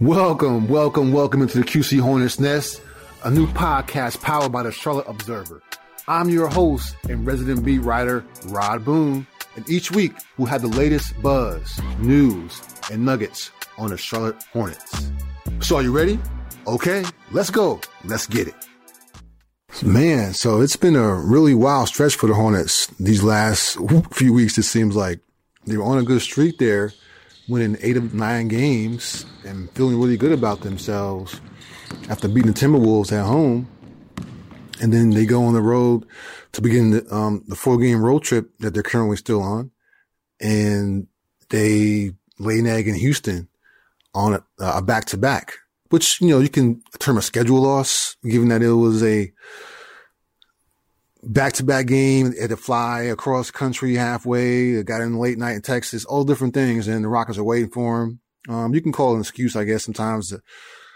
Welcome, welcome, welcome into the QC Hornets Nest, a new podcast powered by the Charlotte Observer. I'm your host and resident beat writer, Rod Boone, and each week we'll have the latest buzz, news, and nuggets on the Charlotte Hornets. So are you ready? Okay, let's go. Let's get it. Man, so it's been a really wild stretch for the Hornets these last few weeks. It seems like they were on a good streak there winning eight of nine games and feeling really good about themselves after beating the Timberwolves at home. And then they go on the road to begin the, um, the four game road trip that they're currently still on. And they lay an egg in Houston on a back to back, which, you know, you can term a schedule loss, given that it was a back to back game, had to fly across country halfway, got in late night in Texas, all different things. And the Rockets are waiting for him. Um, you can call it an excuse, I guess. Sometimes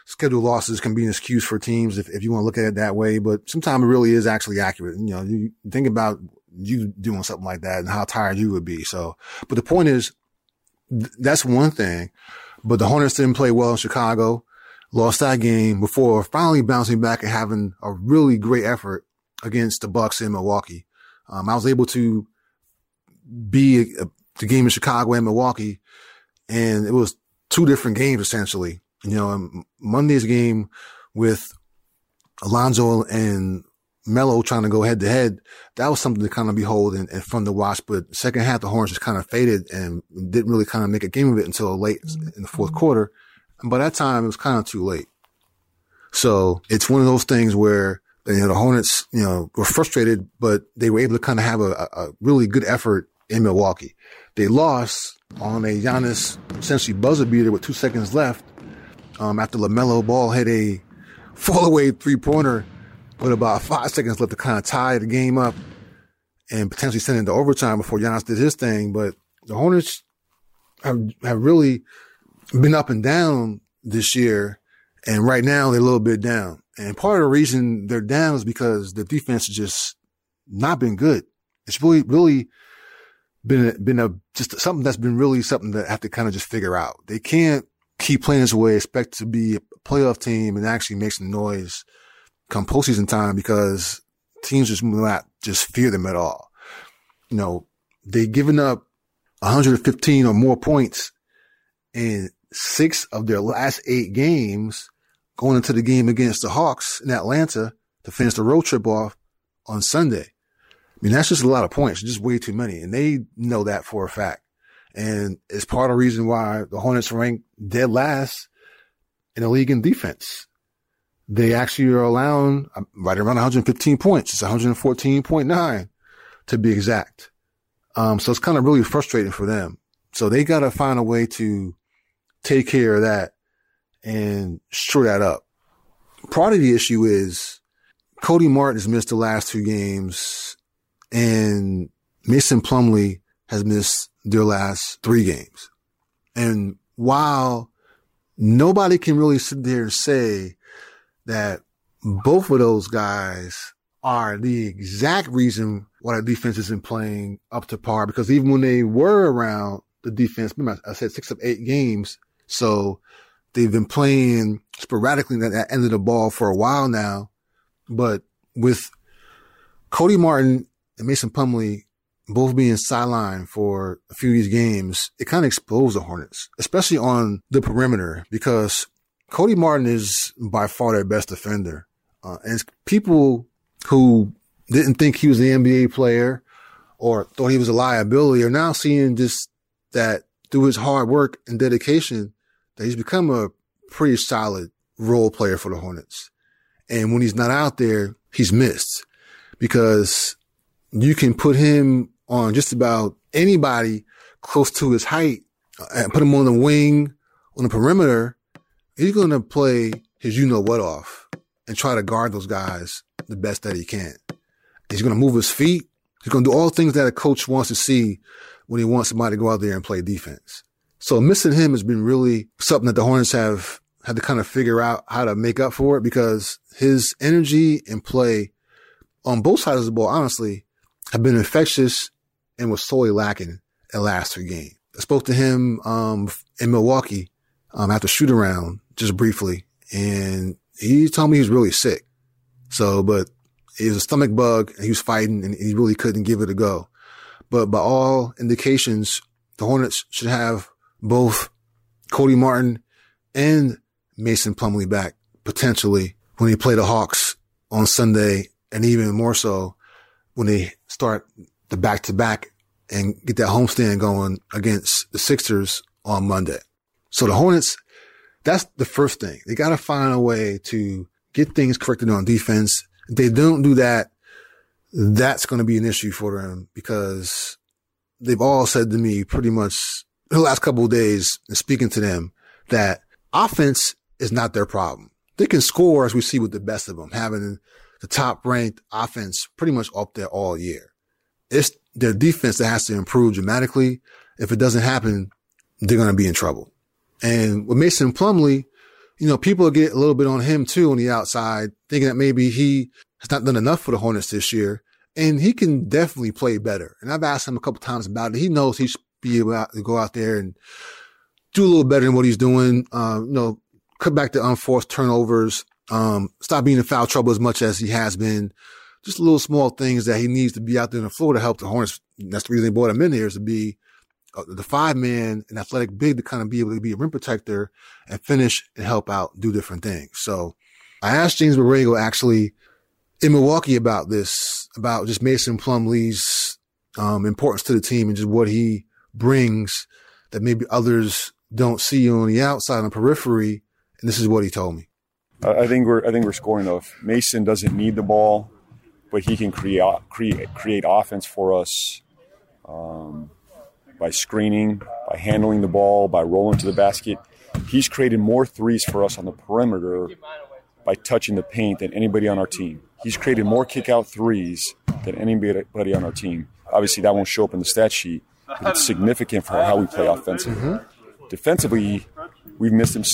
schedule losses can be an excuse for teams if, if you want to look at it that way, but sometimes it really is actually accurate. You know, you think about you doing something like that and how tired you would be. So, but the point is, th- that's one thing, but the Hornets didn't play well in Chicago, lost that game before finally bouncing back and having a really great effort against the Bucks in Milwaukee. Um, I was able to be a, the game in Chicago and Milwaukee, and it was two different games essentially. You know, um, Monday's game with Alonzo and Melo trying to go head to head, that was something to kind of behold and, and fun to watch. But second half, the Hornets just kind of faded and didn't really kind of make a game of it until late in the mm-hmm. fourth quarter. And by that time, it was kind of too late. So it's one of those things where you know, the Hornets, you know, were frustrated, but they were able to kind of have a, a really good effort in Milwaukee. They lost on a Giannis essentially buzzer beater with two seconds left. Um, after LaMelo Ball hit a fall away three pointer with about five seconds left to kind of tie the game up and potentially send it to overtime before Giannis did his thing. But the Hornets have, have really been up and down this year. And right now they're a little bit down. And part of the reason they're down is because the defense has just not been good. It's really, really been, been a, just something that's been really something that I have to kind of just figure out. They can't keep playing this way, expect to be a playoff team and actually make some noise come postseason time because teams just will not just fear them at all. You know, they've given up 115 or more points in six of their last eight games going into the game against the Hawks in Atlanta to finish the road trip off on Sunday. I mean, that's just a lot of points, just way too many. And they know that for a fact. And it's part of the reason why the Hornets rank dead last in the league in defense. They actually are allowing um, right around 115 points. It's 114.9 to be exact. Um, so it's kind of really frustrating for them. So they got to find a way to take care of that and shore that up. Part of the issue is Cody Martin has missed the last two games and Mason Plumlee has missed their last three games. And while nobody can really sit there and say that both of those guys are the exact reason why the defense isn't playing up to par because even when they were around the defense, remember I said six of eight games. So They've been playing sporadically at that end of the ball for a while now, but with Cody Martin and Mason Plumlee both being sidelined for a few of these games, it kind of exposed the Hornets, especially on the perimeter, because Cody Martin is by far their best defender. Uh, and people who didn't think he was an NBA player or thought he was a liability are now seeing just that through his hard work and dedication, he's become a pretty solid role player for the Hornets. And when he's not out there, he's missed because you can put him on just about anybody close to his height uh, and put him on the wing, on the perimeter. He's going to play his you know what off and try to guard those guys the best that he can. He's going to move his feet. He's going to do all things that a coach wants to see when he wants somebody to go out there and play defense. So missing him has been really something that the Hornets have had to kind of figure out how to make up for it because his energy and play on both sides of the ball, honestly, have been infectious and was sorely lacking in the last three games. I spoke to him um, in Milwaukee um, after shoot around just briefly. And he told me he was really sick. So, but it was a stomach bug and he was fighting and he really couldn't give it a go. But by all indications, the Hornets should have both Cody Martin and Mason Plumlee back potentially when they play the Hawks on Sunday and even more so when they start the back to back and get that homestand going against the Sixers on Monday. So the Hornets, that's the first thing. They got to find a way to get things corrected on defense. If they don't do that, that's going to be an issue for them because they've all said to me pretty much the last couple of days and speaking to them that offense is not their problem. They can score as we see with the best of them, having the top ranked offense pretty much up there all year. It's their defense that has to improve dramatically. If it doesn't happen, they're going to be in trouble. And with Mason Plumlee, you know, people get a little bit on him too on the outside, thinking that maybe he has not done enough for the Hornets this year. And he can definitely play better. And I've asked him a couple times about it. He knows he should be able to go out there and do a little better than what he's doing. Uh, you know, cut back the unforced turnovers, um, stop being in foul trouble as much as he has been. Just little small things that he needs to be out there in the floor to help the Hornets. That's the reason they brought him in here is to be uh, the five man and athletic big to kind of be able to be a rim protector and finish and help out, do different things. So I asked James Borrego actually in Milwaukee about this, about just Mason Plumlee's um, importance to the team and just what he brings that maybe others don't see on the outside on the periphery. And this is what he told me. I think we're I think we're scoring enough. Mason doesn't need the ball, but he can create create create offense for us um, by screening, by handling the ball, by rolling to the basket. He's created more threes for us on the perimeter by touching the paint than anybody on our team. He's created more kick out threes than anybody on our team. Obviously, that won't show up in the stat sheet, it's significant for how we play offensively. Mm-hmm. Defensively, we've missed him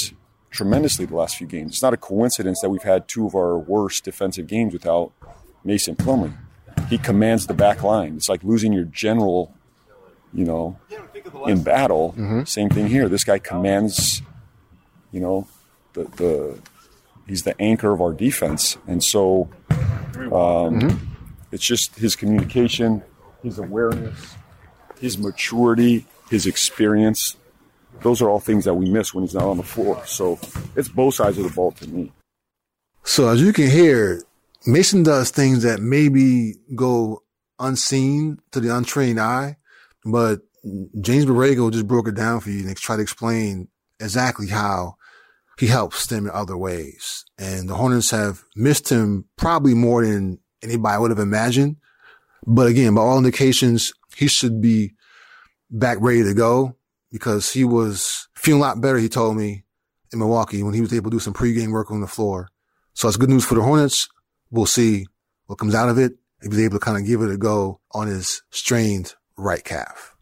tremendously the last few games. It's not a coincidence that we've had two of our worst defensive games without Mason Plumlee. He commands the back line. It's like losing your general, you know, in battle. Mm-hmm. Same thing here. This guy commands, you know, the the he's the anchor of our defense, and so um, mm-hmm. it's just his communication, his awareness, his maturity, his experience those are all things that we miss when he's not on the floor. So it's both sides of the ball to me. So as you can hear, Mason does things that maybe go unseen to the untrained eye, but James Borrego just broke it down for you and tried to explain exactly how he helps them in other ways. And the Hornets have missed him probably more than anybody would have imagined. But again, by all indications, he should be back ready to go because he was feeling a lot better, he told me, in Milwaukee when he was able to do some pregame work on the floor. So it's good news for the Hornets. We'll see what comes out of it. He was able to kind of give it a go on his strained right calf.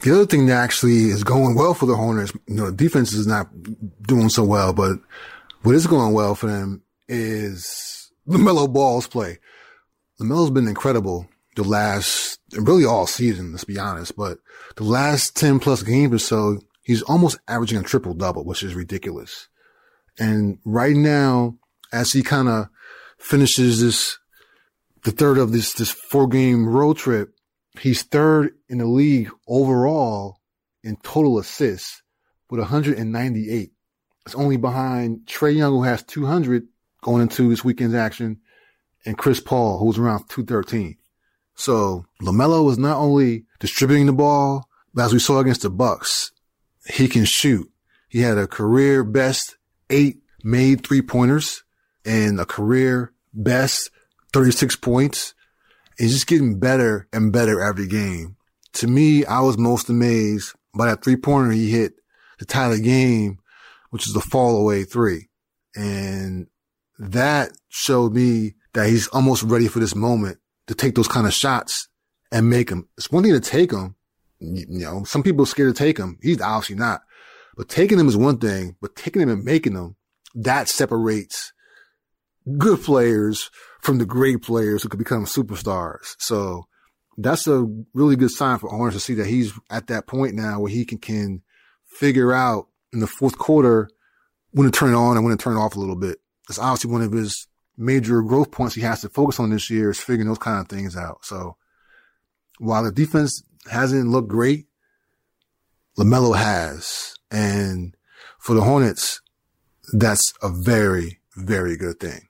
The other thing that actually is going well for the Hornets, you know, defense is not doing so well, but what is going well for them is LaMelo Ball's play. LaMelo's been incredible the last, really all season, let's be honest, but the last 10 plus games or so, he's almost averaging a triple double, which is ridiculous. And right now, as he kind of finishes this, the third of this, this four game road trip, he's third in the league overall in total assists with 198. It's only behind Trae Young, who has 200 going into this weekend's action, and Chris Paul, who's around 213. So LaMelo was not only distributing the ball, but as we saw against the Bucks, he can shoot. He had a career best eight made three pointers and a career best 36 points. He's just getting better and better every game. To me, I was most amazed by that three pointer he hit to tie the game, which is the fall away three. And that showed me that he's almost ready for this moment to take those kind of shots and make them. It's one thing to take them. You know, some people are scared to take them. He's obviously not. But taking them is one thing, but taking them and making them, that separates good players from the great players who could become superstars. So that's a really good sign for Hornets to see that he's at that point now where he can, can figure out in the fourth quarter when to turn on and when to turn off a little bit. That's obviously one of his major growth points he has to focus on this year is figuring those kind of things out. So while the defense hasn't looked great, LaMelo has. And for the Hornets, that's a very, very good thing.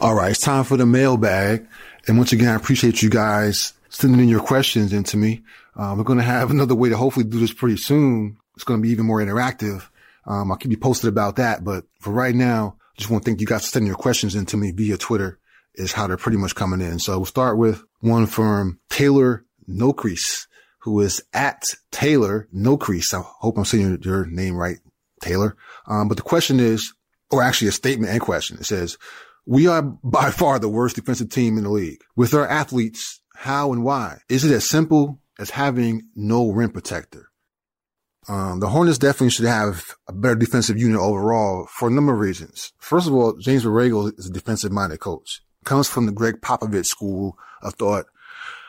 All right, it's time for the mailbag. And once again, I appreciate you guys sending in your questions into me. Uh, we're going to have another way to hopefully do this pretty soon. It's going to be even more interactive. Um, I'll keep you posted about that. But for right now, I just want to thank you guys for sending your questions into me via Twitter is how they're pretty much coming in. So we'll start with one from Taylor Nocrease, who is at Taylor Nocrease. I hope I'm saying your, your name right, Taylor. Um, but the question is, or actually a statement and question. It says, we are by far the worst defensive team in the league. With our athletes, how and why? Is it as simple as having no rim protector? Um, the Hornets definitely should have a better defensive unit overall for a number of reasons. First of all, James Borrego is a defensive minded coach. Comes from the Gregg Popovich school of thought,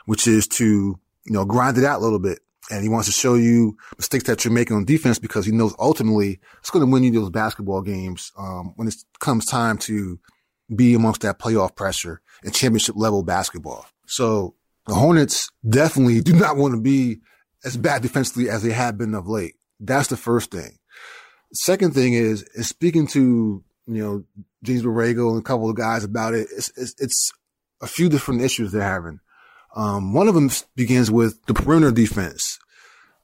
which is to, you know, grind it out a little bit. And he wants to show you mistakes that you're making on defense because he knows ultimately it's going to win you those basketball games, um, when it comes time to be amongst that playoff pressure and championship level basketball. So the Hornets definitely do not want to be as bad defensively as they have been of late. That's the first thing. Second thing is, is speaking to, you know, James Borrego and a couple of guys about it. It's, it's, it's a few different issues they're having. Um, one of them begins with the perimeter defense.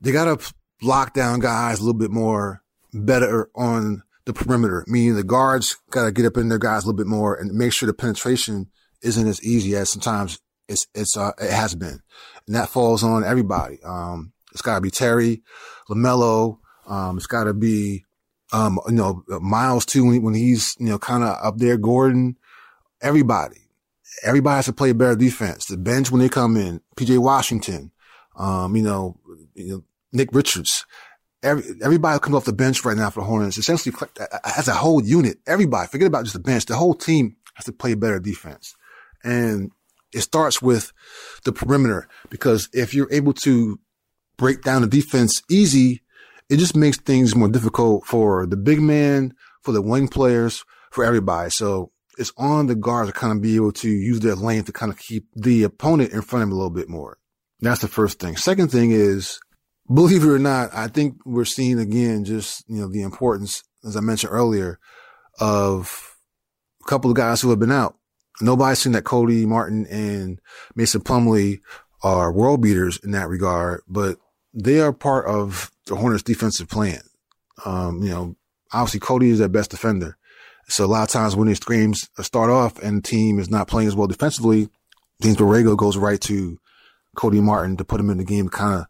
They got to lock down guys a little bit more better on the perimeter, meaning the guards got to get up in their guys a little bit more and make sure the penetration isn't as easy as sometimes it's, it's, uh, it has been. And that falls on everybody. Um, it's got to be Terry, LaMelo. Um, it's got to be, um, you know, Miles too when, when he's, you know, kind of up there, Gordon, everybody. Everybody has to play better defense. The bench when they come in, PJ Washington, um, you know, you know, Nick Richards, every, everybody comes off the bench right now for the Hornets. Essentially, as a whole unit, everybody, forget about just the bench, the whole team has to play better defense. And it starts with the perimeter because if you're able to break down the defense easy, it just makes things more difficult for the big man, for the wing players, for everybody. So it's on the guards to kind of be able to use their length to kind of keep the opponent in front of them a little bit more. That's the first thing. Second thing is, believe it or not, I think we're seeing again just, you know, the importance, as I mentioned earlier, of a couple of guys who have been out. Nobody's seen that Cody Martin and Mason Plumlee are world beaters in that regard, but they are part of the Hornets defensive plan. Um, you know, obviously Cody is their best defender. So a lot of times when these screams start off and the team is not playing as well defensively, James Borrego goes right to Cody Martin to put him in the game, to kind of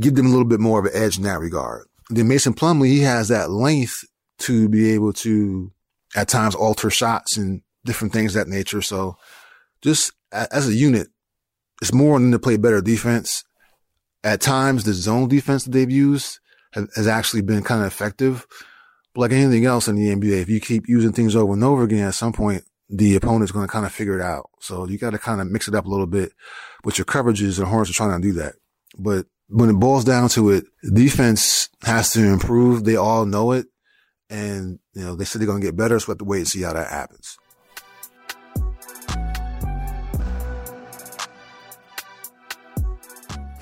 give them a little bit more of an edge in that regard. Then Mason Plumlee, he has that length to be able to at times alter shots and different things that nature. So just as a unit, it's more than to play better defense. At times, the zone defense that they've used has actually been kind of effective. But like anything else in the NBA, if you keep using things over and over again, at some point, the opponent's going to kind of figure it out. So you got to kind of mix it up a little bit with your coverages. And Hornets are trying to do that. But when it boils down to it, defense has to improve. They all know it. And, you know, they said they're going to get better. So we have to wait and see how that happens.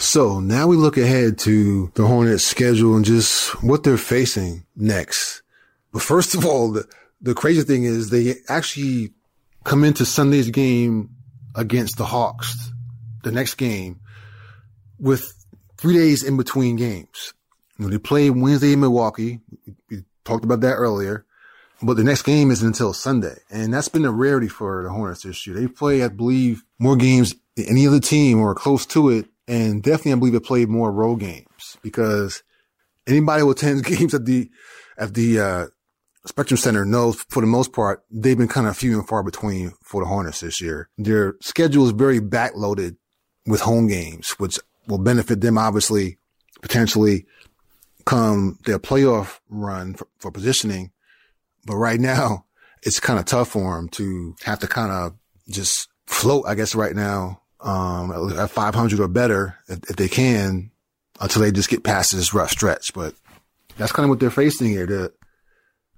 So now we look ahead to the Hornets schedule and just what they're facing next. But first of all, the, the crazy thing is they actually come into Sunday's game against the Hawks, the next game with three days in between games. They play Wednesday in Milwaukee. We talked about that earlier. But the next game isn't until Sunday. And that's been a rarity for the Hornets this year. They play, I believe, more games than any other team or close to it and definitely I believe it played more road games because anybody who attends games at the at the uh, Spectrum Center knows for the most part they've been kind of few and far between for the Hornets this year. Their schedule is very backloaded with home games, which will benefit them obviously potentially come their playoff run for, for positioning. But right now, it's kind of tough for them to have to kind of just float, I guess, right now um, at 500 or better if, if, they can until they just get past this rough stretch. But that's kind of what they're facing here. The,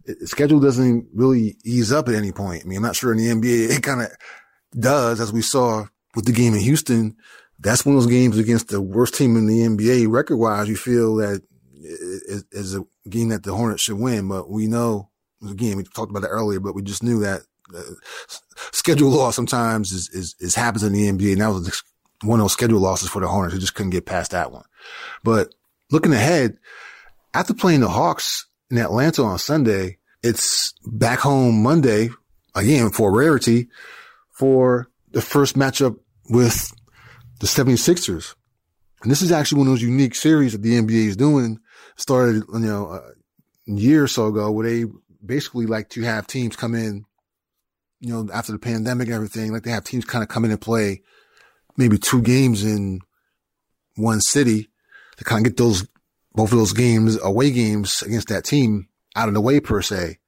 the schedule doesn't really ease up at any point. I mean, I'm not sure in the NBA it kind of does, as we saw with the game in Houston. That's one of those games against the worst team in the NBA record wise. You feel that that is a game that the Hornets should win, but we know again, we talked about that earlier, but we just knew that uh, schedule loss sometimes is, is, is happens in the NBA. And that was one of those schedule losses for the Hornets who just couldn't get past that one. But looking ahead, after playing the Hawks in Atlanta on Sunday, it's back home Monday again for rarity for the first matchup with the 76ers. And this is actually one of those unique series that the NBA is doing. Started, you know, a year or so ago where they basically like to have teams come in, you know, after the pandemic and everything, like they have teams kind of come in and play maybe two games in one city to kind of get those, both of those games, away games against that team out of the way per se.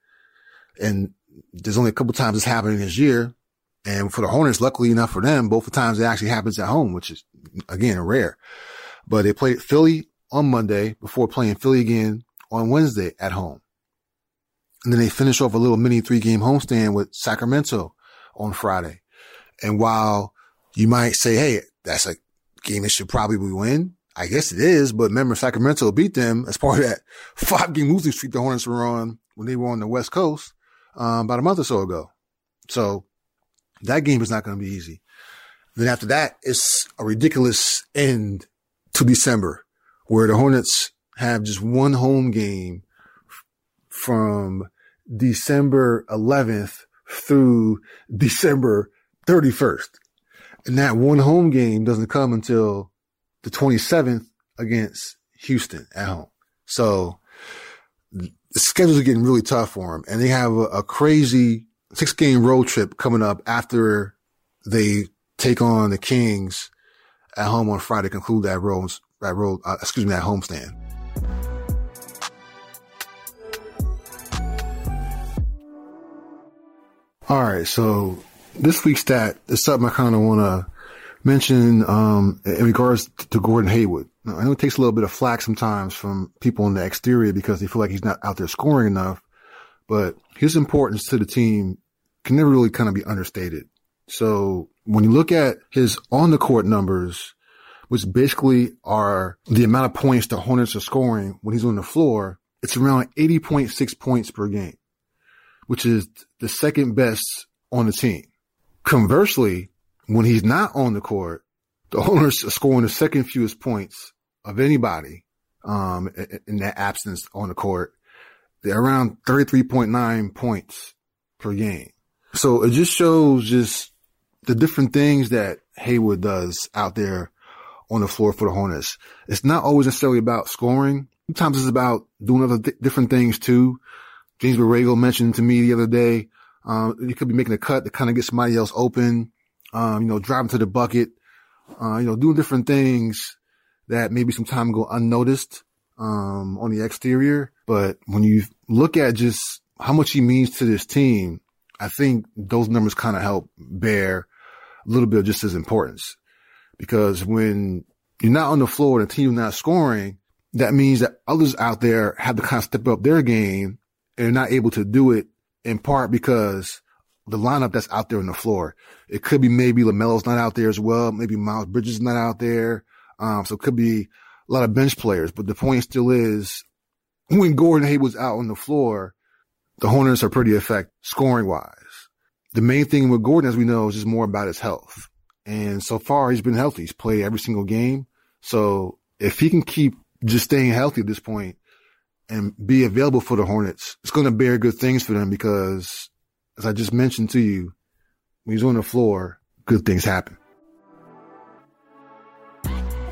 And there's only a couple times it's happening this year. And for the Hornets, luckily enough for them, both the times it actually happens at home, which is again rare. But they played Philly on Monday before playing Philly again on Wednesday at home. And then they finish off a little mini three game homestand with Sacramento on Friday. And while you might say, Hey, that's a game that should probably win. I guess it is, but remember Sacramento beat them as part of that five game losing streak the Hornets were on when they were on the West Coast, um, about a month or so ago. So that game is not going to be easy. Then after that, it's a ridiculous end to December where the Hornets have just one home game from December 11th through December 31st. And that one home game doesn't come until the 27th against Houston at home. So the schedules are getting really tough for them. And they have a, a crazy six game road trip coming up after they take on the Kings at home on Friday, conclude that road, that road, uh, excuse me, that homestand. All right. So this week's stat is something I kind of want to mention, um, in regards to Gordon Hayward. Now, I know it takes a little bit of flack sometimes from people in the exterior because they feel like he's not out there scoring enough, but his importance to the team can never really kind of be understated. So when you look at his on the court numbers, which basically are the amount of points the Hornets are scoring when he's on the floor, it's around 80.6 points per game which is the second best on the team. Conversely, when he's not on the court, the Hornets are scoring the second fewest points of anybody um, in that absence on the court. They're around 33.9 points per game. So it just shows just the different things that Hayward does out there on the floor for the Hornets. It's not always necessarily about scoring. Sometimes it's about doing other th- different things too. James Borrego mentioned to me the other day, um, you could be making a cut to kind of get somebody else open, um, you know, driving to the bucket, uh, you know, doing different things that maybe some time go unnoticed, um, on the exterior. But when you look at just how much he means to this team, I think those numbers kind of help bear a little bit of just his importance because when you're not on the floor and the team's not scoring, that means that others out there have to kind of step up their game and they're not able to do it in part because the lineup that's out there on the floor. It could be maybe LaMelo's not out there as well. Maybe Miles Bridges is not out there. Um, so it could be a lot of bench players, but the point still is when Gordon Hayward's out on the floor, the Hornets are pretty effective scoring wise. The main thing with Gordon, as we know, is just more about his health. And so far he's been healthy. He's played every single game. So if he can keep just staying healthy at this point, and be available for the Hornets, it's going to bear good things for them because, as I just mentioned to you, when he's on the floor, good things happen.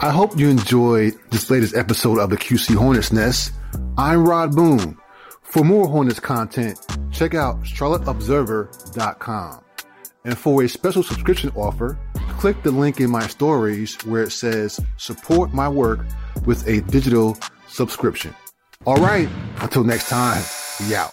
I hope you enjoyed this latest episode of the QC Hornets Nest. I'm Rod Boone. For more Hornets content, check out charlotteobserver.com. And for a special subscription offer, click the link in my stories where it says support my work with a digital subscription. All right. Until next time, we out.